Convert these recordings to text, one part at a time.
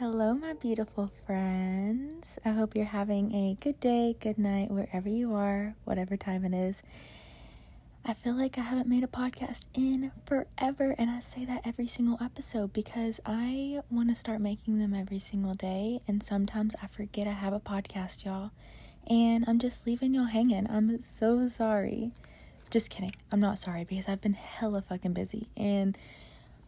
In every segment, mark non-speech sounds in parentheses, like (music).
Hello, my beautiful friends. I hope you're having a good day, good night, wherever you are, whatever time it is. I feel like I haven't made a podcast in forever, and I say that every single episode because I want to start making them every single day, and sometimes I forget I have a podcast, y'all, and I'm just leaving y'all hanging. I'm so sorry. Just kidding. I'm not sorry because I've been hella fucking busy, and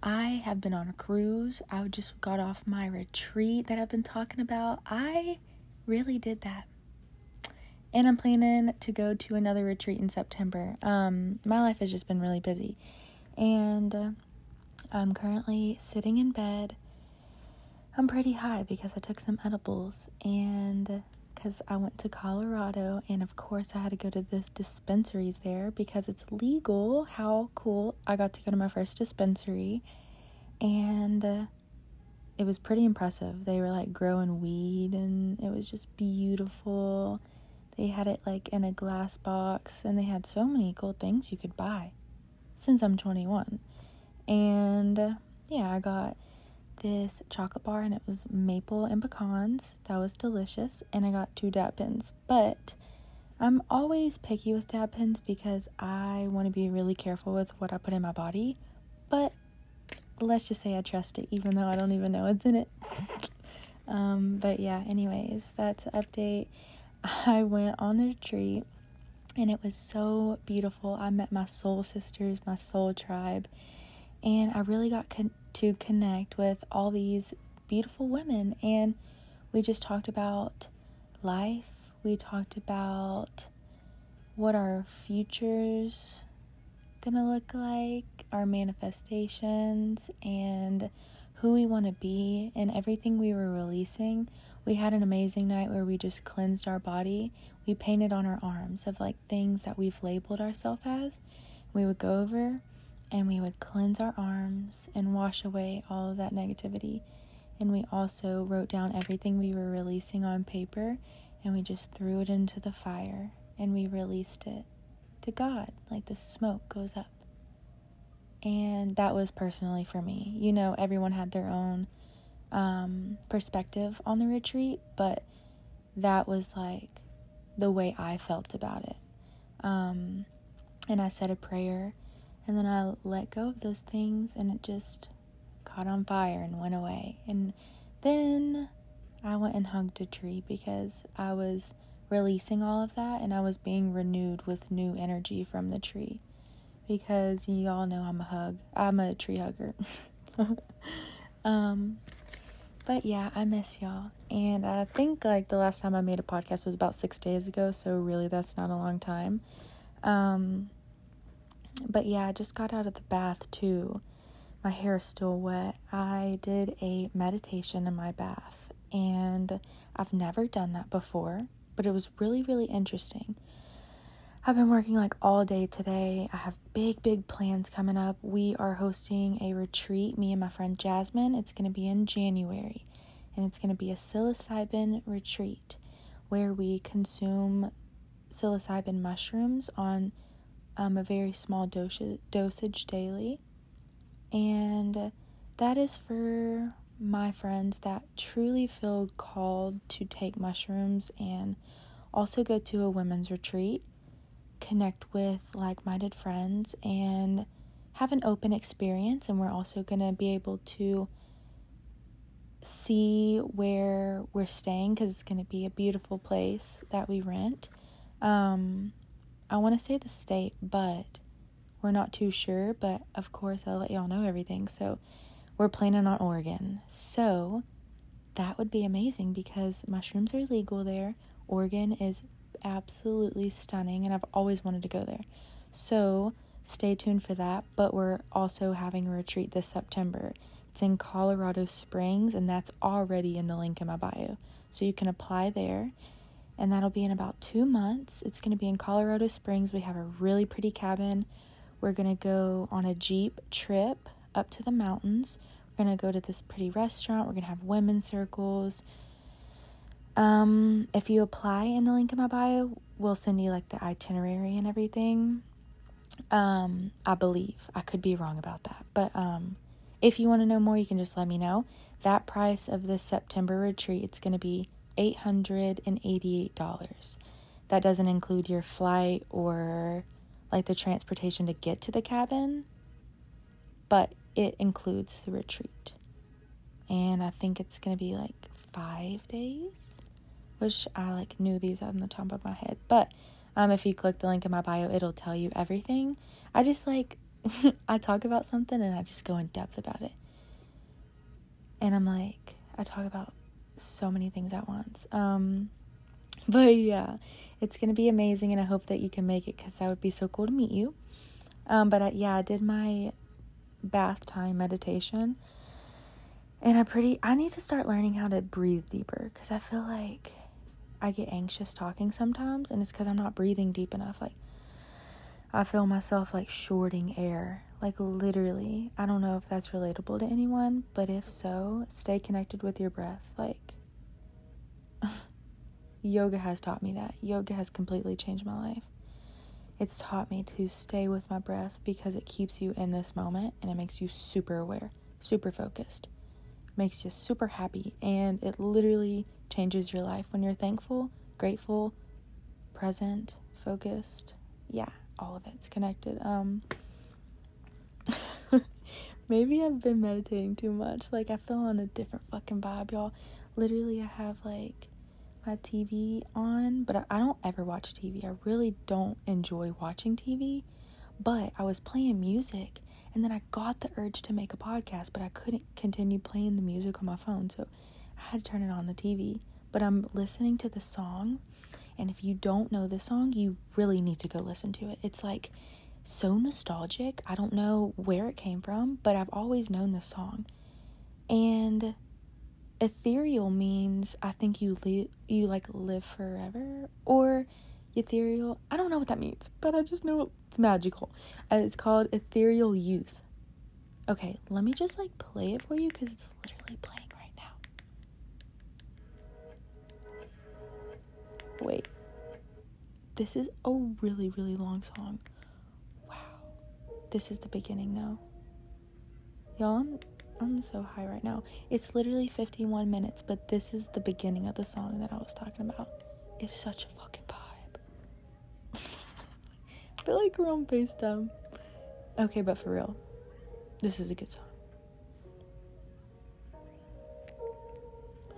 I have been on a cruise. I just got off my retreat that I've been talking about. I really did that. And I'm planning to go to another retreat in September. Um, my life has just been really busy. And uh, I'm currently sitting in bed. I'm pretty high because I took some edibles and because I went to Colorado and of course I had to go to the dispensaries there because it's legal. How cool. I got to go to my first dispensary and uh, it was pretty impressive. They were like growing weed and it was just beautiful. They had it like in a glass box and they had so many cool things you could buy since I'm 21. And uh, yeah, I got this chocolate bar and it was maple and pecans. That was delicious. And I got two dab pens. But I'm always picky with dab pens because I want to be really careful with what I put in my body. But let's just say I trust it, even though I don't even know what's in it. (laughs) um, but yeah, anyways, that's update. I went on the retreat and it was so beautiful. I met my soul sisters, my soul tribe, and I really got con- to connect with all these beautiful women. And we just talked about life, we talked about what our futures gonna look like, our manifestations, and who we want to be, and everything we were releasing. We had an amazing night where we just cleansed our body. We painted on our arms of like things that we've labeled ourselves as. We would go over and we would cleanse our arms and wash away all of that negativity. And we also wrote down everything we were releasing on paper and we just threw it into the fire and we released it to God, like the smoke goes up. And that was personally for me. You know, everyone had their own um, perspective on the retreat, but that was like the way I felt about it. Um, and I said a prayer, and then I let go of those things, and it just caught on fire and went away. And then I went and hugged a tree because I was releasing all of that and I was being renewed with new energy from the tree. Because you all know I'm a hug. I'm a tree hugger. (laughs) um but yeah, I miss y'all. And I think like the last time I made a podcast was about 6 days ago, so really that's not a long time. Um but yeah, I just got out of the bath too. My hair is still wet. I did a meditation in my bath and I've never done that before but it was really, really interesting. I've been working like all day today. I have big, big plans coming up. We are hosting a retreat, me and my friend Jasmine. It's going to be in January, and it's going to be a psilocybin retreat where we consume psilocybin mushrooms on um, a very small dosage, dosage daily. And that is for my friends that truly feel called to take mushrooms and also go to a women's retreat, connect with like minded friends, and have an open experience. And we're also going to be able to see where we're staying because it's going to be a beautiful place that we rent. Um, I want to say the state, but we're not too sure. But of course, I'll let y'all know everything. So, we're planning on Oregon. So that would be amazing because mushrooms are legal there. Oregon is absolutely stunning, and I've always wanted to go there. So stay tuned for that. But we're also having a retreat this September. It's in Colorado Springs, and that's already in the link in my bio. So you can apply there, and that'll be in about two months. It's going to be in Colorado Springs. We have a really pretty cabin. We're going to go on a Jeep trip up to the mountains. We're going to go to this pretty restaurant. We're going to have women's circles. Um, if you apply in the link in my bio, we'll send you like the itinerary and everything. Um, I believe. I could be wrong about that. But um If you want to know more, you can just let me know. That price of this September retreat, it's going to be $888. That doesn't include your flight or like the transportation to get to the cabin, but it includes the retreat. And I think it's going to be like 5 days, which I like knew these on the top of my head. But um if you click the link in my bio, it'll tell you everything. I just like (laughs) I talk about something and I just go in depth about it. And I'm like, I talk about so many things at once. Um, but yeah, it's gonna be amazing, and I hope that you can make it because that would be so cool to meet you. Um, but I, yeah, I did my bath time meditation, and I pretty I need to start learning how to breathe deeper because I feel like I get anxious talking sometimes, and it's because I'm not breathing deep enough. Like I feel myself like shorting air, like literally. I don't know if that's relatable to anyone, but if so, stay connected with your breath. Like, (laughs) yoga has taught me that. Yoga has completely changed my life. It's taught me to stay with my breath because it keeps you in this moment and it makes you super aware, super focused, makes you super happy, and it literally changes your life when you're thankful, grateful, present, focused. Yeah all of it's connected. Um (laughs) maybe I've been meditating too much. Like I feel on a different fucking vibe, y'all. Literally I have like my TV on, but I don't ever watch TV. I really don't enjoy watching TV. But I was playing music and then I got the urge to make a podcast, but I couldn't continue playing the music on my phone, so I had to turn it on the TV. But I'm listening to the song and if you don't know the song, you really need to go listen to it. It's like so nostalgic. I don't know where it came from, but I've always known the song. And ethereal means I think you live you like live forever or ethereal. I don't know what that means, but I just know it's magical. And it's called Ethereal Youth. Okay, let me just like play it for you cuz it's literally playing right now. Wait. This is a really, really long song. Wow. This is the beginning though. Y'all, I'm so high right now. It's literally 51 minutes, but this is the beginning of the song that I was talking about. It's such a fucking vibe. (laughs) I feel like we're on FaceTime. Okay, but for real, this is a good song.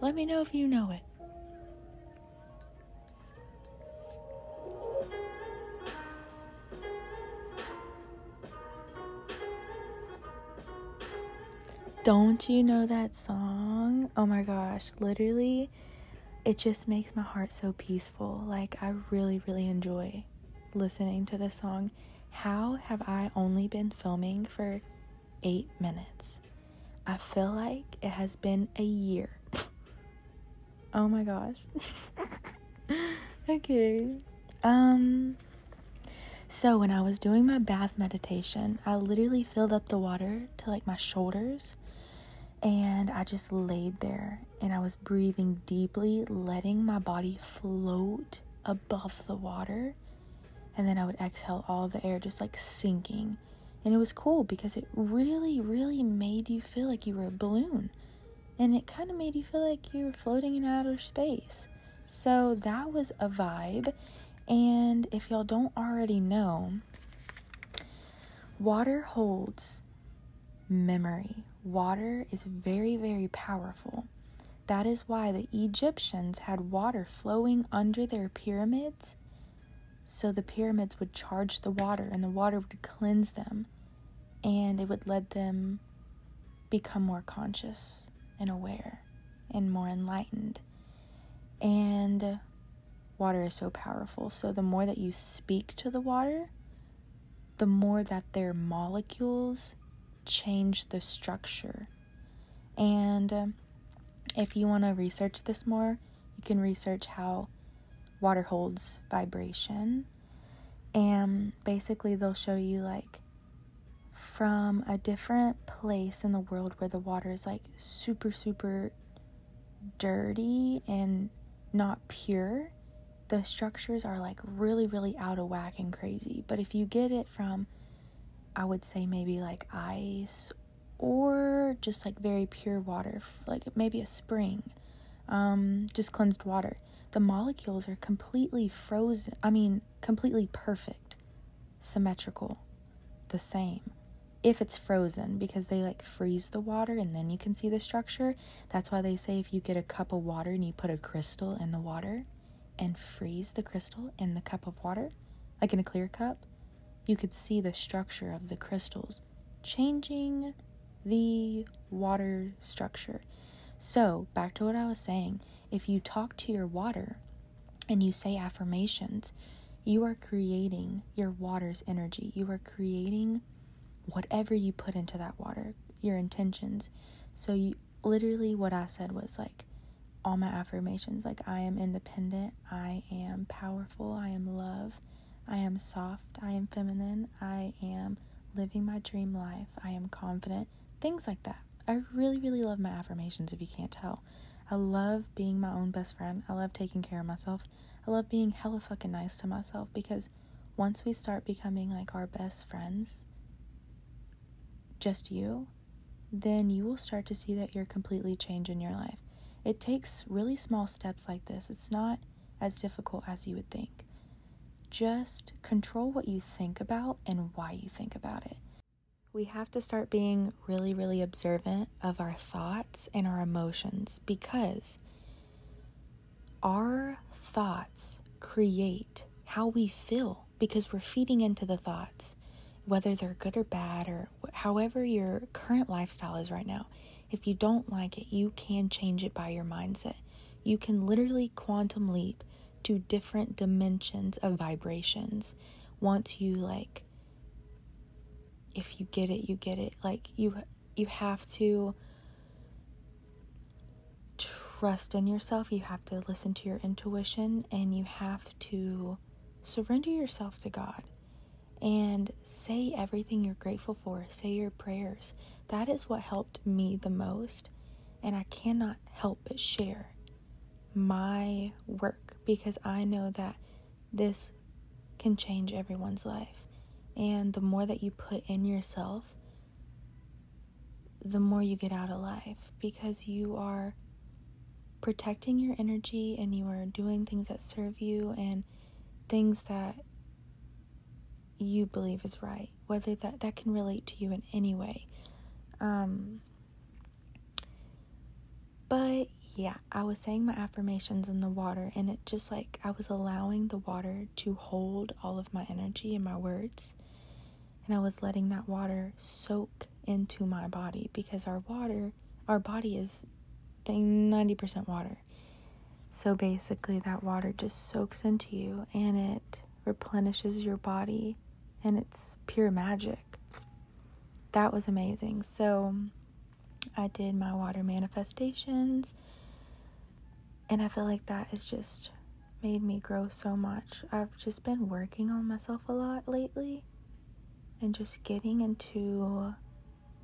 Let me know if you know it. Don't you know that song? Oh my gosh, literally, it just makes my heart so peaceful. Like, I really, really enjoy listening to this song. How have I only been filming for eight minutes? I feel like it has been a year. (laughs) oh my gosh. (laughs) okay. Um, so when I was doing my bath meditation, I literally filled up the water to like my shoulders and I just laid there and I was breathing deeply, letting my body float above the water. And then I would exhale all the air, just like sinking. And it was cool because it really, really made you feel like you were a balloon. And it kind of made you feel like you were floating in outer space. So that was a vibe. And if y'all don't already know, water holds memory Water is very, very powerful. That is why the Egyptians had water flowing under their pyramids so the pyramids would charge the water and the water would cleanse them and it would let them become more conscious and aware and more enlightened. And water is so powerful. So the more that you speak to the water, the more that their molecules change the structure. And um, if you want to research this more, you can research how water holds vibration. And basically, they'll show you like from a different place in the world where the water is like super, super dirty and not pure. The structures are like really, really out of whack and crazy. But if you get it from I would say maybe like ice or just like very pure water, like maybe a spring, um, just cleansed water. The molecules are completely frozen. I mean, completely perfect, symmetrical, the same. If it's frozen, because they like freeze the water and then you can see the structure. That's why they say if you get a cup of water and you put a crystal in the water and freeze the crystal in the cup of water, like in a clear cup, you could see the structure of the crystals changing the water structure. So, back to what I was saying if you talk to your water and you say affirmations, you are creating your water's energy. You are creating whatever you put into that water, your intentions. So, you literally, what I said was like, all my affirmations like I am independent, I am powerful, I am love, I am soft, I am feminine, I am living my dream life, I am confident, things like that. I really, really love my affirmations if you can't tell. I love being my own best friend. I love taking care of myself. I love being hella fucking nice to myself because once we start becoming like our best friends, just you, then you will start to see that you're completely changing your life. It takes really small steps like this. It's not as difficult as you would think. Just control what you think about and why you think about it we have to start being really, really observant of our thoughts and our emotions because our thoughts create how we feel because we're feeding into the thoughts, whether they're good or bad, or however your current lifestyle is right now. If you don't like it, you can change it by your mindset. You can literally quantum leap to different dimensions of vibrations once you like if you get it, you get it. Like you you have to trust in yourself. You have to listen to your intuition and you have to surrender yourself to God and say everything you're grateful for. Say your prayers. That is what helped me the most. And I cannot help but share my work because I know that this can change everyone's life. And the more that you put in yourself, the more you get out of life because you are protecting your energy and you are doing things that serve you and things that you believe is right, whether that, that can relate to you in any way. Um, but yeah, I was saying my affirmations in the water, and it just like I was allowing the water to hold all of my energy and my words and I was letting that water soak into my body because our water, our body is thing 90% water. So basically that water just soaks into you and it replenishes your body and it's pure magic. That was amazing. So I did my water manifestations and I feel like that has just made me grow so much. I've just been working on myself a lot lately and just getting into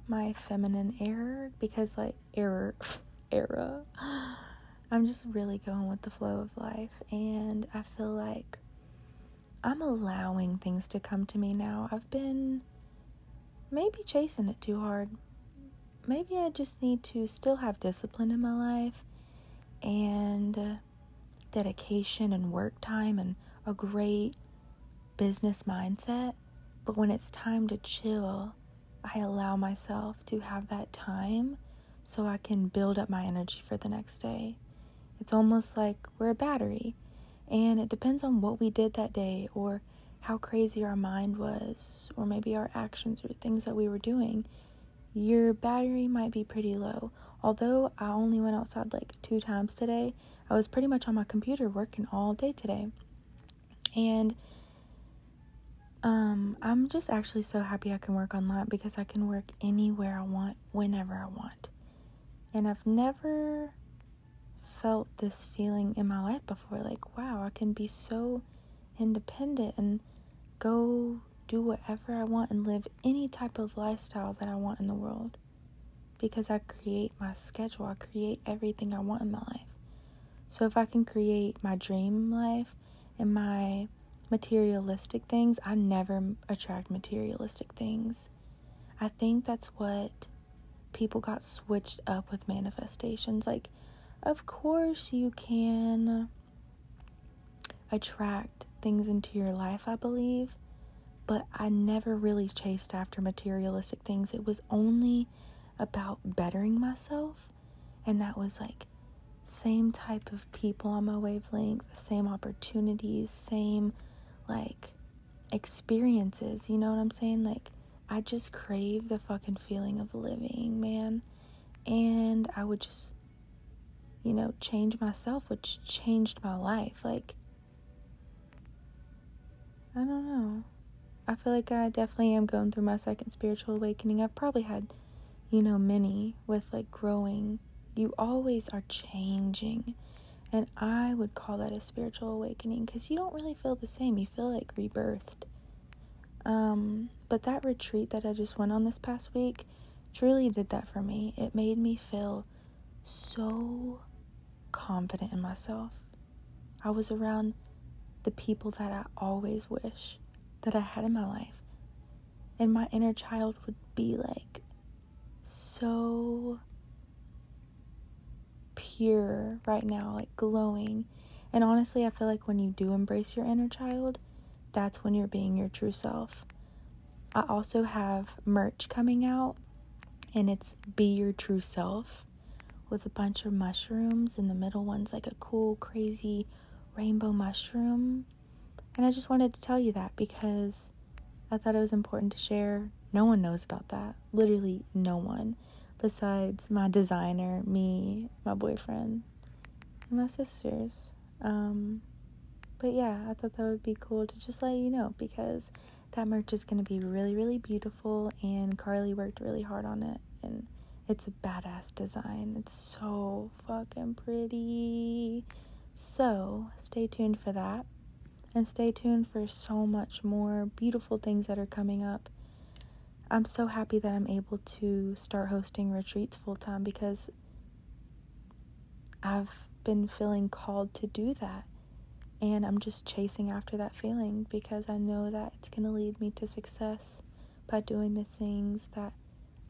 my feminine error because like error (laughs) era i'm just really going with the flow of life and i feel like i'm allowing things to come to me now i've been maybe chasing it too hard maybe i just need to still have discipline in my life and uh, dedication and work time and a great business mindset but when it's time to chill, I allow myself to have that time so I can build up my energy for the next day. It's almost like we're a battery, and it depends on what we did that day or how crazy our mind was, or maybe our actions or things that we were doing. Your battery might be pretty low. Although I only went outside like two times today, I was pretty much on my computer working all day today. And um, I'm just actually so happy I can work online because I can work anywhere I want, whenever I want. And I've never felt this feeling in my life before like, wow, I can be so independent and go do whatever I want and live any type of lifestyle that I want in the world. Because I create my schedule, I create everything I want in my life. So if I can create my dream life and my materialistic things, I never attract materialistic things. I think that's what people got switched up with manifestations. Like, of course, you can attract things into your life, I believe, but I never really chased after materialistic things. It was only about bettering myself, and that was like same type of people on my wavelength, same opportunities, same like experiences. You know what I'm saying? Like, I just crave the fucking feeling of living, man. And I would just, you know, change myself, which changed my life. Like, I don't know. I feel like I definitely am going through my second spiritual awakening. I've probably had, you know, many with like growing. You always are changing. And I would call that a spiritual awakening because you don't really feel the same. You feel like rebirthed. Um, but that retreat that I just went on this past week truly did that for me. It made me feel so confident in myself. I was around the people that I always wish that I had in my life. And my inner child would be like so pure right now, like glowing. And honestly, I feel like when you do embrace your inner child, that's when you're being your true self. I also have merch coming out, and it's Be Your True Self with a bunch of mushrooms, and the middle one's like a cool, crazy rainbow mushroom. And I just wanted to tell you that because I thought it was important to share. No one knows about that. Literally, no one besides my designer, me, my boyfriend, and my sisters. Um, but yeah, I thought that would be cool to just let you know because that merch is going to be really, really beautiful, and Carly worked really hard on it, and it's a badass design. It's so fucking pretty. So, stay tuned for that. And stay tuned for so much more beautiful things that are coming up. I'm so happy that I'm able to start hosting retreats full time because I've been feeling called to do that. And I'm just chasing after that feeling because I know that it's going to lead me to success by doing the things that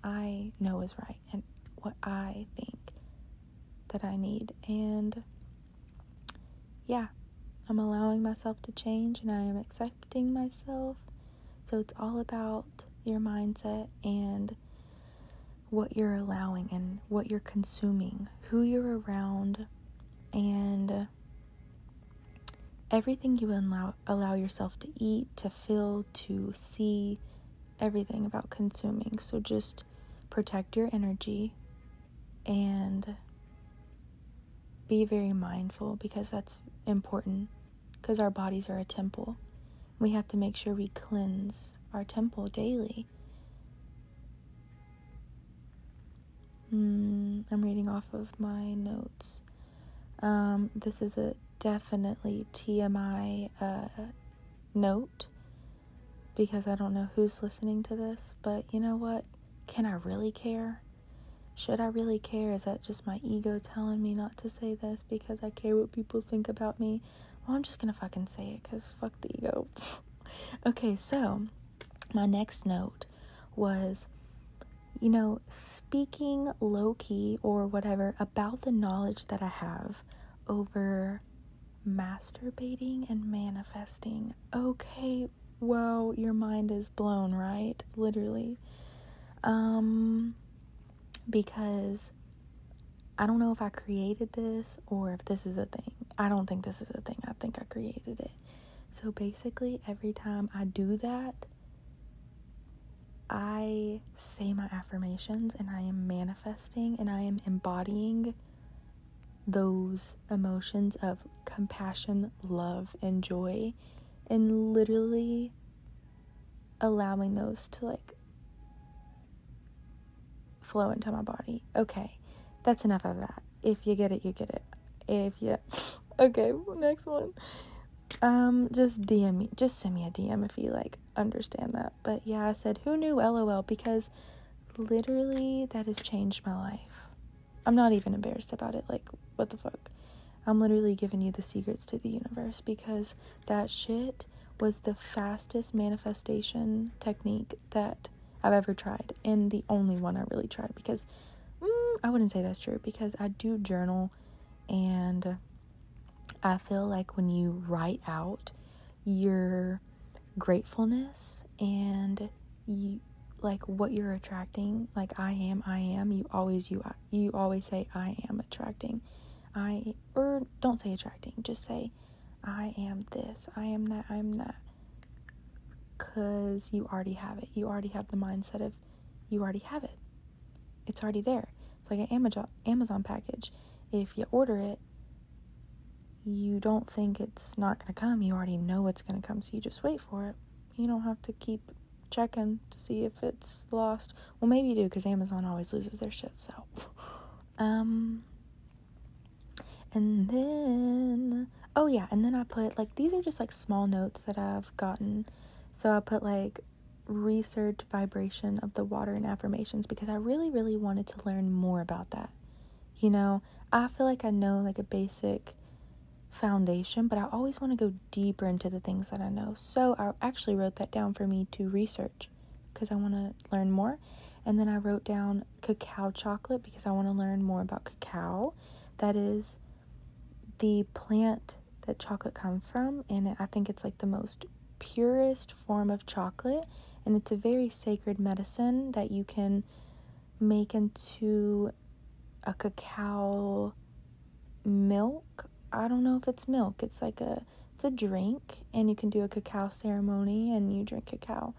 I know is right and what I think that I need. And yeah, I'm allowing myself to change and I am accepting myself. So it's all about your mindset and what you're allowing and what you're consuming, who you're around, and everything you allow, allow yourself to eat, to feel, to see, everything about consuming. So just protect your energy and be very mindful because that's important because our bodies are a temple. We have to make sure we cleanse our temple daily. Mm, I'm reading off of my notes. Um, this is a definitely TMI uh, note because I don't know who's listening to this, but you know what? Can I really care? Should I really care? Is that just my ego telling me not to say this because I care what people think about me? Well, I'm just gonna fucking say it because fuck the ego. (laughs) okay, so my next note was, you know, speaking low key or whatever about the knowledge that I have over masturbating and manifesting. Okay, wow, your mind is blown, right? Literally. Um, because I don't know if I created this or if this is a thing. I don't think this is a thing. I think I created it. So basically, every time I do that, I say my affirmations and I am manifesting and I am embodying those emotions of compassion, love, and joy, and literally allowing those to like flow into my body. Okay, that's enough of that. If you get it, you get it. If you, okay, next one. Um, just DM me, just send me a DM if you like understand that. But yeah, I said, who knew LOL? Because literally that has changed my life. I'm not even embarrassed about it. Like, what the fuck? I'm literally giving you the secrets to the universe because that shit was the fastest manifestation technique that I've ever tried, and the only one I really tried because mm, I wouldn't say that's true because I do journal, and I feel like when you write out your gratefulness and you like what you're attracting like i am i am you always you you always say i am attracting. I or don't say attracting just say i am this i am that i'm that. Because you already have it. You already have the mindset of you already have it. It's already there. It's like an amazon amazon package. If you order it you don't think it's not going to come you already know it's going to come so you just wait for it you don't have to keep checking to see if it's lost. Well, maybe you do because Amazon always loses their shit. So, (sighs) um, and then oh yeah, and then I put like these are just like small notes that I've gotten. So I put like research vibration of the water and affirmations because I really really wanted to learn more about that. You know, I feel like I know like a basic foundation, but I always want to go deeper into the things that I know. So I actually wrote that down for me to research because I want to learn more. And then I wrote down cacao chocolate because I want to learn more about cacao. That is the plant that chocolate comes from, and I think it's like the most purest form of chocolate, and it's a very sacred medicine that you can make into a cacao milk I don't know if it's milk. It's like a it's a drink, and you can do a cacao ceremony, and you drink cacao.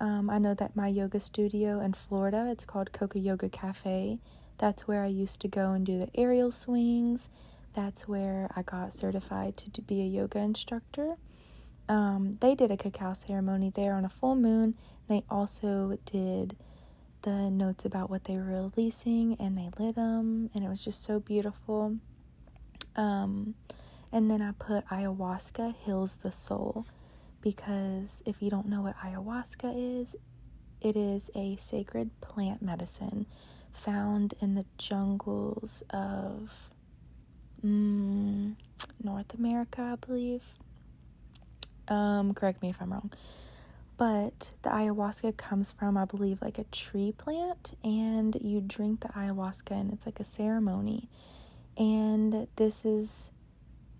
Um, I know that my yoga studio in Florida, it's called Coca Yoga Cafe. That's where I used to go and do the aerial swings. That's where I got certified to be a yoga instructor. Um, they did a cacao ceremony there on a full moon. They also did the notes about what they were releasing, and they lit them, and it was just so beautiful. Um, and then I put ayahuasca heals the soul because if you don't know what ayahuasca is, it is a sacred plant medicine found in the jungles of mm, North America, I believe. Um, correct me if I'm wrong. But the ayahuasca comes from, I believe, like a tree plant, and you drink the ayahuasca, and it's like a ceremony and this is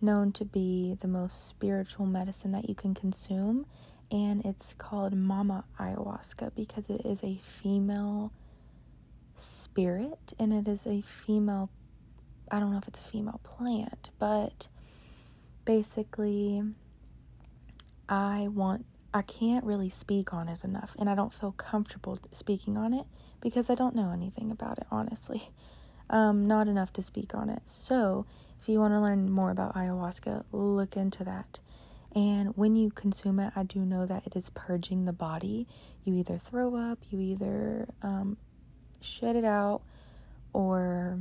known to be the most spiritual medicine that you can consume. And it's called Mama Ayahuasca because it is a female spirit and it is a female, I don't know if it's a female plant, but basically, I want, I can't really speak on it enough. And I don't feel comfortable speaking on it because I don't know anything about it, honestly um, not enough to speak on it. So, if you want to learn more about ayahuasca, look into that. And when you consume it, I do know that it is purging the body. You either throw up, you either um, it out, or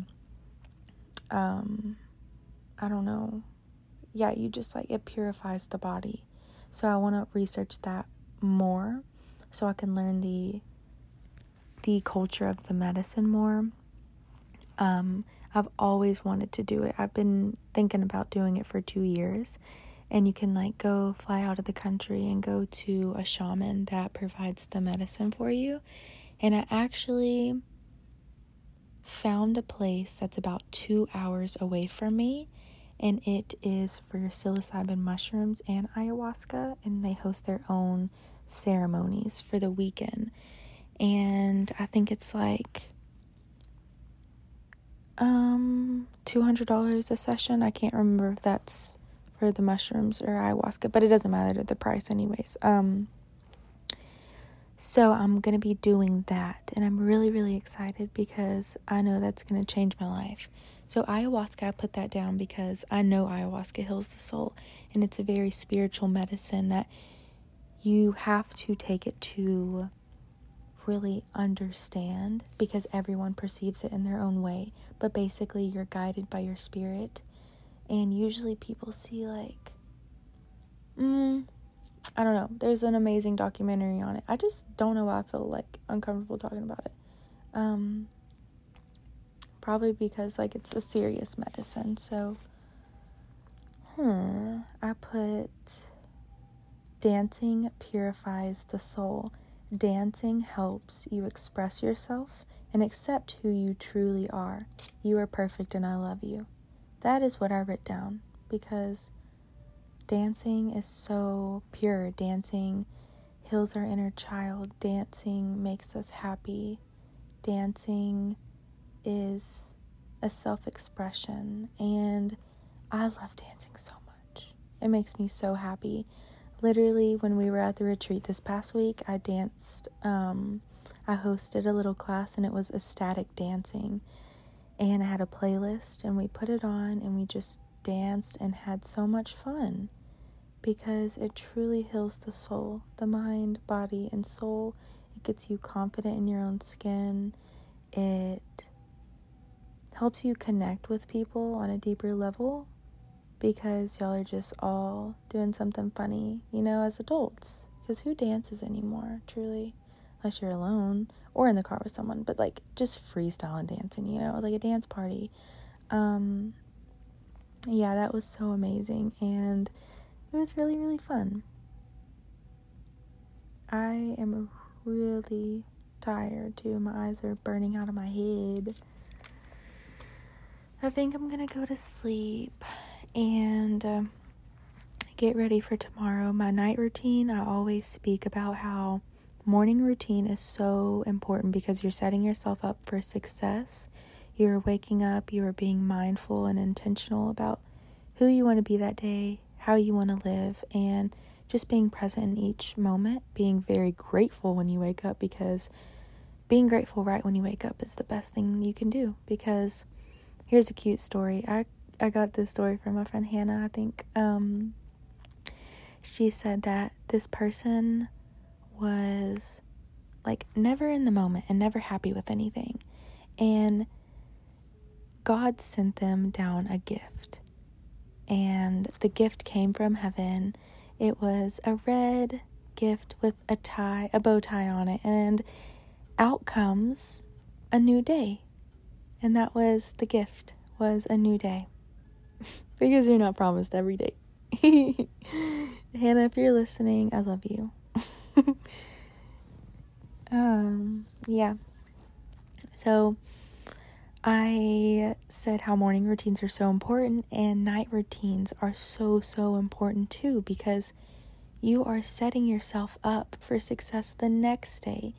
um, I don't know. Yeah, you just like it purifies the body. So I want to research that more so I can learn the the culture of the medicine more um, I've always wanted to do it. I've been thinking about doing it for two years. And you can like go fly out of the country and go to a shaman that provides the medicine for you. And I actually found a place that's about two hours away from me. And it is for psilocybin mushrooms and ayahuasca. And they host their own ceremonies for the weekend. And I think it's like um $200 a session. I can't remember if that's for the mushrooms or ayahuasca, but it doesn't matter the price anyways. Um so I'm going to be doing that and I'm really really excited because I know that's going to change my life. So ayahuasca I put that down because I know ayahuasca heals the soul and it's a very spiritual medicine that you have to take it to really understand because everyone perceives it in their own way. But basically, you're guided by your spirit. And usually, people see, like, mm, I don't know. There's an amazing documentary on it. I just don't know why I feel like uncomfortable talking about it. Um, probably because, like, it's a serious medicine. So, hmm, I put dancing purifies the soul dancing helps you express yourself and accept who you truly are. You are perfect and I love you. That is what I wrote down because dancing is so pure. Dancing heals our inner child. Dancing makes us happy. Dancing is a self expression. And I love dancing so much. It makes me so happy. Literally, when we were at the retreat this past week, I danced. Um, I hosted a little class and it was ecstatic dancing. And I had a playlist and we put it on and we just danced and had so much fun because it truly heals the soul, the mind, body, and soul. It gets you confident in your own skin. It helps you connect with people on a deeper level because y'all are just all doing something funny, you know, as adults. Because who dances anymore, truly? Unless you're alone or in the car with someone, but like just freestyle and dancing, you know, like a dance party. Um, yeah, that was so amazing and it was really, really fun. I am really tired too. My eyes are burning out of my head. I think I'm gonna go to sleep and uh, get ready for tomorrow. My night routine, I always speak about how morning routine is so important because you're setting yourself up for success. You're waking up, you are being mindful and intentional about who you want to be that day, how you want to live, and just being present in each moment, being very grateful when you wake up because being grateful right when you wake up is the best thing you can do because Here's a cute story. I I got this story from my friend Hannah. I think um, she said that this person was like never in the moment and never happy with anything. And God sent them down a gift. And the gift came from heaven. It was a red gift with a tie, a bow tie on it. And out comes a new day and that was the gift, was a new day. Because you're not promised every day. (laughs) Hannah, if you're listening, I love you. (laughs) um, yeah. So I said how morning routines are so important and night routines are so so important too because you are setting yourself up for success the next day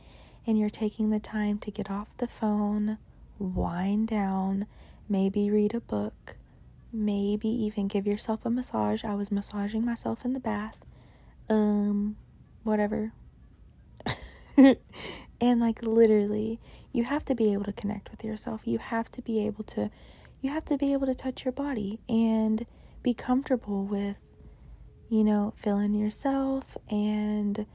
and you're taking the time to get off the phone wind down, maybe read a book, maybe even give yourself a massage. I was massaging myself in the bath. Um, whatever. (laughs) and like literally, you have to be able to connect with yourself. You have to be able to you have to be able to touch your body and be comfortable with you know, feeling yourself and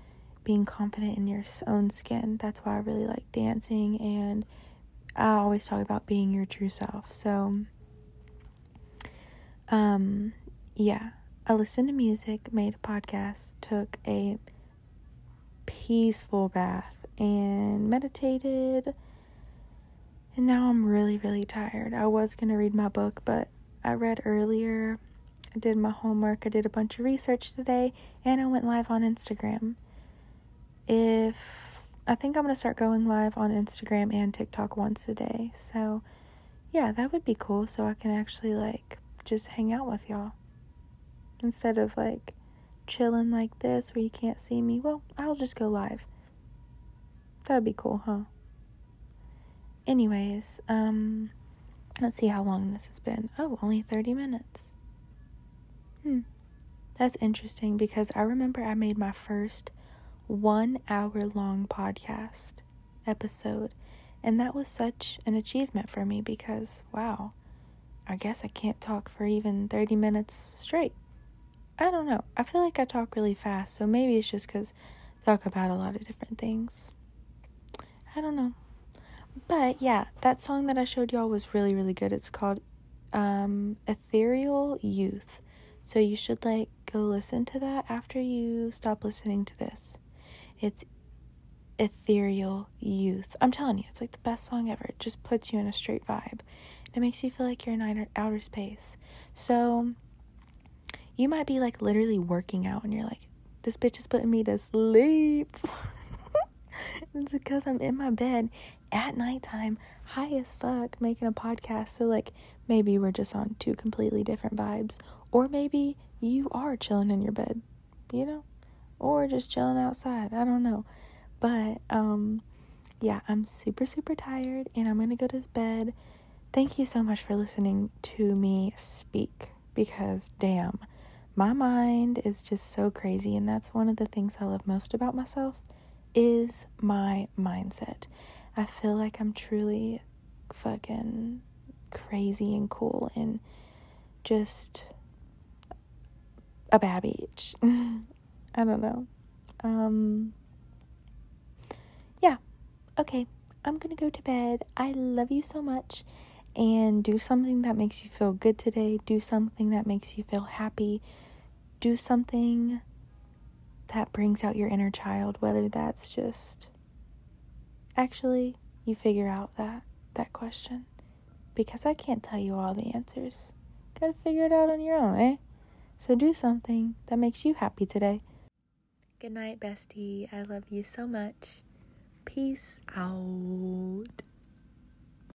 being confident in your own skin. That's why I really like dancing and I always talk about being your true self. So, um, yeah, I listened to music, made a podcast, took a peaceful bath, and meditated. And now I'm really, really tired. I was going to read my book, but I read earlier. I did my homework. I did a bunch of research today, and I went live on Instagram. If I think I'm going to start going live on Instagram and TikTok once a day. So, yeah, that would be cool. So I can actually, like, just hang out with y'all. Instead of, like, chilling like this where you can't see me. Well, I'll just go live. That'd be cool, huh? Anyways, um, let's see how long this has been. Oh, only 30 minutes. Hmm. That's interesting because I remember I made my first one hour long podcast episode. And that was such an achievement for me because, wow, I guess I can't talk for even 30 minutes straight. I don't know. I feel like I talk really fast, so maybe it's just because I talk about a lot of different things. I don't know. But yeah, that song that I showed y'all was really, really good. It's called um, Ethereal Youth. So you should like go listen to that after you stop listening to this. It's ethereal youth. I'm telling you, it's like the best song ever. It just puts you in a straight vibe. It makes you feel like you're in outer, space. So you might be like literally working out and you're like, this bitch is putting me to sleep. (laughs) it's because I'm in my bed at nighttime, high as fuck, making a podcast. So, like, maybe we're just on two completely different vibes. Or maybe you are chilling in your bed, you know? Or just chilling outside. I don't know. But, um, yeah, I'm super, super tired and I'm gonna go to bed. Thank you so much for listening to me speak because, damn, my mind is just so crazy. And that's one of the things I love most about myself is my mindset. I feel like I'm truly fucking crazy and cool and just a bad bitch. (laughs) I don't know. Um, yeah. Okay. I'm gonna go to bed. I love you so much. And do something that makes you feel good today. Do something that makes you feel happy. Do something that brings out your inner child, whether that's just actually you figure out that that question because I can't tell you all the answers. Got to figure it out on your own, eh? So do something that makes you happy today. Good night, bestie. I love you so much. Peace out.